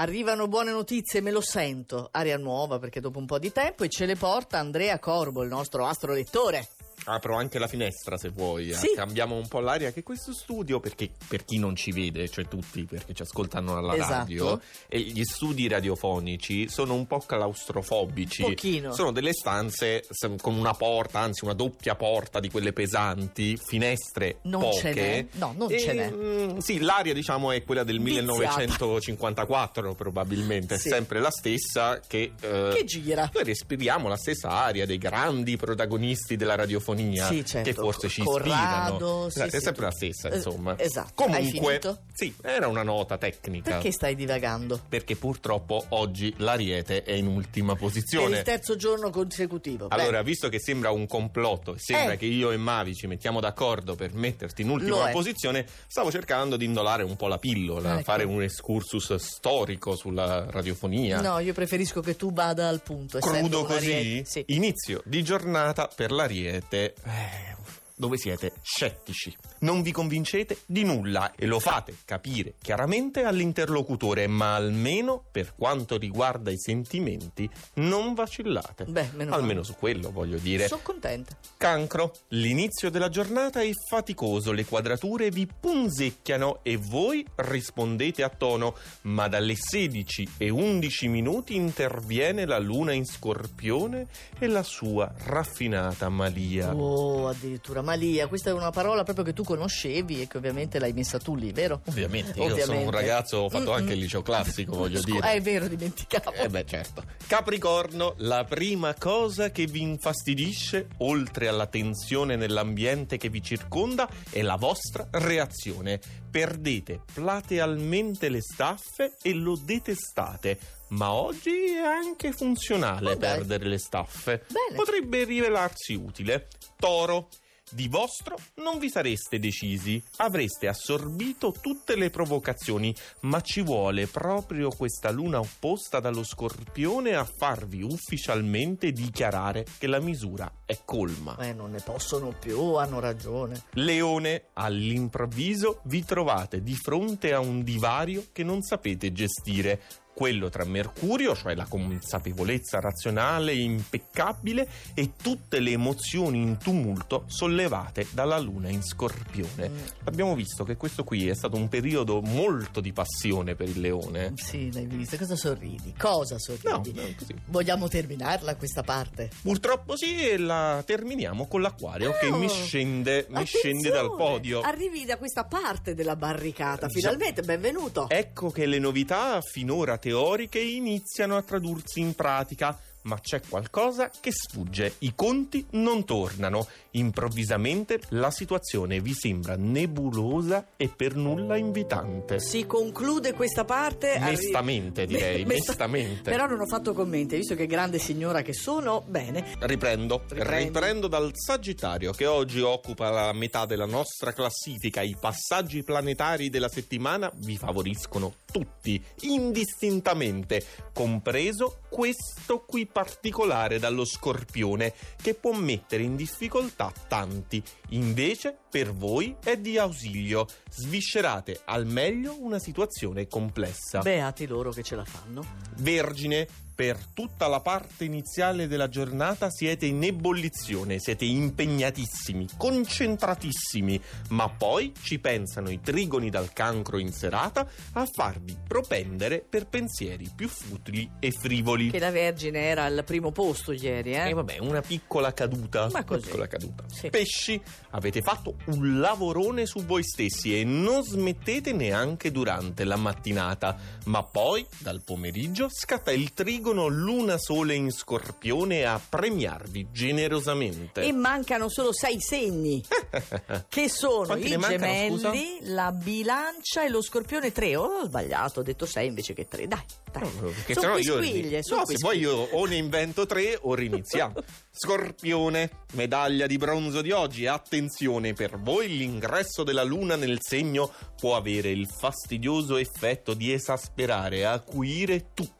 Arrivano buone notizie, me lo sento. Aria nuova perché dopo un po' di tempo e ce le porta Andrea Corbo, il nostro astrolettore. Apro anche la finestra se vuoi, eh. Sì. cambiamo un po' l'aria che questo studio, perché per chi non ci vede, cioè tutti perché ci ascoltano alla Esatto. radio, e gli studi radiofonici sono un po' claustrofobici. Pochino. Sono delle stanze con una porta, anzi una doppia porta di quelle pesanti, finestre Non poche. ce n'è. No, non E, ce n'è. mm, sì, l'aria diciamo è quella del Viziata. 1954 probabilmente, Sì. è sempre la stessa che... eh, Che gira. noi respiriamo la stessa aria dei grandi protagonisti della radiofonia Sì, certo. che forse ci Corrado, ispirano. sì, Esatto, è sì. sempre la stessa, Eh, insomma. esatto. Hai Comunque, sì, era una nota tecnica. Perché stai divagando? Perché purtroppo oggi l'Ariete è in ultima Per posizione. il terzo giorno consecutivo. Beh, Allora, visto che sembra un complotto sembra Eh. che io e Mavi ci mettiamo d'accordo per metterti in ultima è. posizione, stavo cercando di indolare un po' la pillola, Ecco. fare un excursus storico sulla radiofonia. No, io preferisco che tu vada al punto. Crudo così? Sì. Inizio di giornata per l'Ariete. Eh, dove siete scettici. Non vi convincete di nulla e lo fate capire chiaramente all'interlocutore, ma almeno per quanto riguarda i sentimenti non vacillate. Beh, meno almeno su quello voglio dire. Sono contenta. Cancro. L'inizio della giornata è faticoso, le quadrature vi punzecchiano e voi rispondete a tono, ma dalle 16 e 11 minuti interviene la luna in scorpione e la sua raffinata malia. Oh, addirittura Malia, questa è una parola proprio che tu conoscevi e che ovviamente l'hai messa tu lì, vero? Ovviamente, io sono un Ovviamente. ragazzo, ho fatto Mm-mm. anche il liceo classico, voglio Scu- dire. eh, è vero, dimenticavo. Eh beh, certo. Capricorno, la prima cosa che vi infastidisce, oltre alla tensione nell'ambiente che vi circonda, è la vostra reazione. Perdete platealmente le staffe e lo detestate. Ma oggi è anche funzionale Oh, perdere le staffe. Bene. Potrebbe rivelarsi utile. Toro. Di vostro non vi sareste decisi, avreste assorbito tutte le provocazioni, ma ci vuole proprio questa luna opposta dallo scorpione a farvi ufficialmente dichiarare che la misura è colma. Eh, non ne possono più, hanno ragione. Leone, all'improvviso vi trovate di fronte a un divario che non sapete gestire. Quello tra Mercurio, cioè la consapevolezza razionale impeccabile, e tutte le emozioni in tumulto sollevate dalla luna in scorpione. Mm. Abbiamo visto che questo qui è stato un periodo molto di passione per il leone. Sì, l'hai visto. Cosa sorridi? Cosa sorridi? no. Vogliamo terminarla questa parte? Purtroppo sì, e la terminiamo con l'acquario che Oh, mi scende, mi scende dal podio. Arrivi da questa parte della barricata, finalmente, benvenuto. Ecco che le novità finora teoriche iniziano a tradursi in pratica, ma c'è qualcosa che sfugge. I conti non tornano. Improvvisamente la situazione vi sembra nebulosa e per nulla invitante. Si conclude questa parte. arri- Mestamente, direi, Mesta- mestamente. Però non ho fatto commenti, visto che grande signora che sono, bene. Riprendo, Riprendi. riprendo dal Sagittario che oggi occupa la metà della nostra classifica. I passaggi planetari della settimana vi favoriscono tutti, indistintamente, compreso questo qui particolare dallo Scorpione che può mettere in difficoltà tanti. Invece, per voi è di ausilio. Sviscerate al meglio una situazione complessa. Beati loro che ce la fanno. Vergine, per tutta la parte iniziale della giornata siete in ebollizione, siete impegnatissimi, concentratissimi, ma poi ci pensano i trigoni dal cancro in serata a farvi propendere per pensieri più futili e frivoli. Che la Vergine era al primo posto ieri, eh? E vabbè, una piccola caduta. Ma così. Piccola caduta. Sì. Pesci, avete fatto un lavorone su voi stessi e non smettete neanche durante la mattinata. Ma poi, dal pomeriggio, scatta il trigono Luna Sole in Scorpione a premiarvi generosamente. E mancano solo sei segni, che sono Quanti i mancano, gemelli, la bilancia e lo scorpione 3. Oh, ho sbagliato, ho detto 6 invece che 3. Dai, dai. No, perché sono io- quisquiglie, sono no, se poi io o ne invento tre o riniziamo. Scorpione, medaglia di bronzo di oggi. Attenzione, per voi l'ingresso della luna nel segno può avere il fastidioso effetto di esasperare, acuire tutto,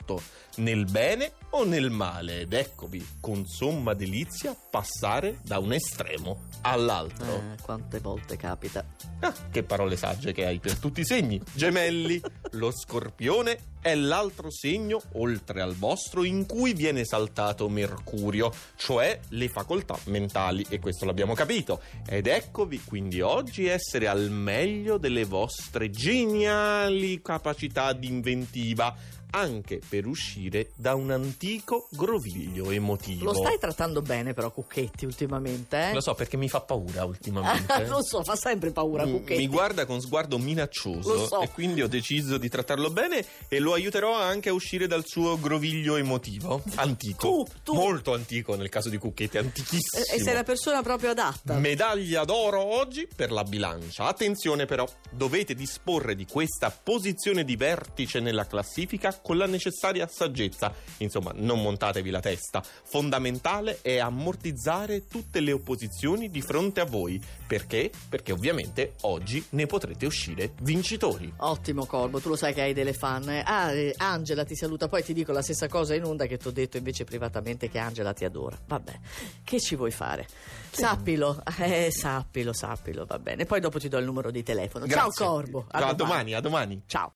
nel bene o nel male. Ed eccovi, con somma delizia, passare da un estremo all'altro. Eh, quante volte capita. Ah, che parole sagge che hai per tutti i segni. Gemelli, lo scorpione è l'altro segno, oltre al vostro, in cui viene esaltato Mercurio, cioè le facoltà mentali, e questo l'abbiamo capito. Ed eccovi quindi oggi essere al meglio delle vostre geniali capacità di inventiva anche per uscire da un antico groviglio emotivo. Lo stai trattando bene però Cucchetti ultimamente, eh? Lo so perché mi fa paura ultimamente. Lo so, fa sempre paura Mi- Cucchetti. Mi guarda con sguardo minaccioso Lo so. e quindi ho deciso di trattarlo bene e lo aiuterò anche a uscire dal suo groviglio emotivo. Antico. Tu, tu. Molto antico nel caso di Cucchetti, antichissimo. E, e sei la persona proprio adatta. Medaglia d'oro oggi per la bilancia. Attenzione però, dovete disporre di questa posizione di vertice nella classifica con la necessaria saggezza. Insomma, non montatevi la testa. Fondamentale è ammortizzare tutte le opposizioni di fronte a voi. Perché? Perché ovviamente oggi ne potrete uscire vincitori. Ottimo Corbo, tu lo sai che hai delle fan. Ah, eh, Angela ti saluta, poi ti dico la stessa cosa in onda che ti ho detto invece privatamente che Angela ti adora. Vabbè, che ci vuoi fare? Sappilo, eh, sappilo, sappilo, va bene. Poi dopo ti do il numero di telefono. Grazie. Ciao Corbo. a domani, a domani. Ciao.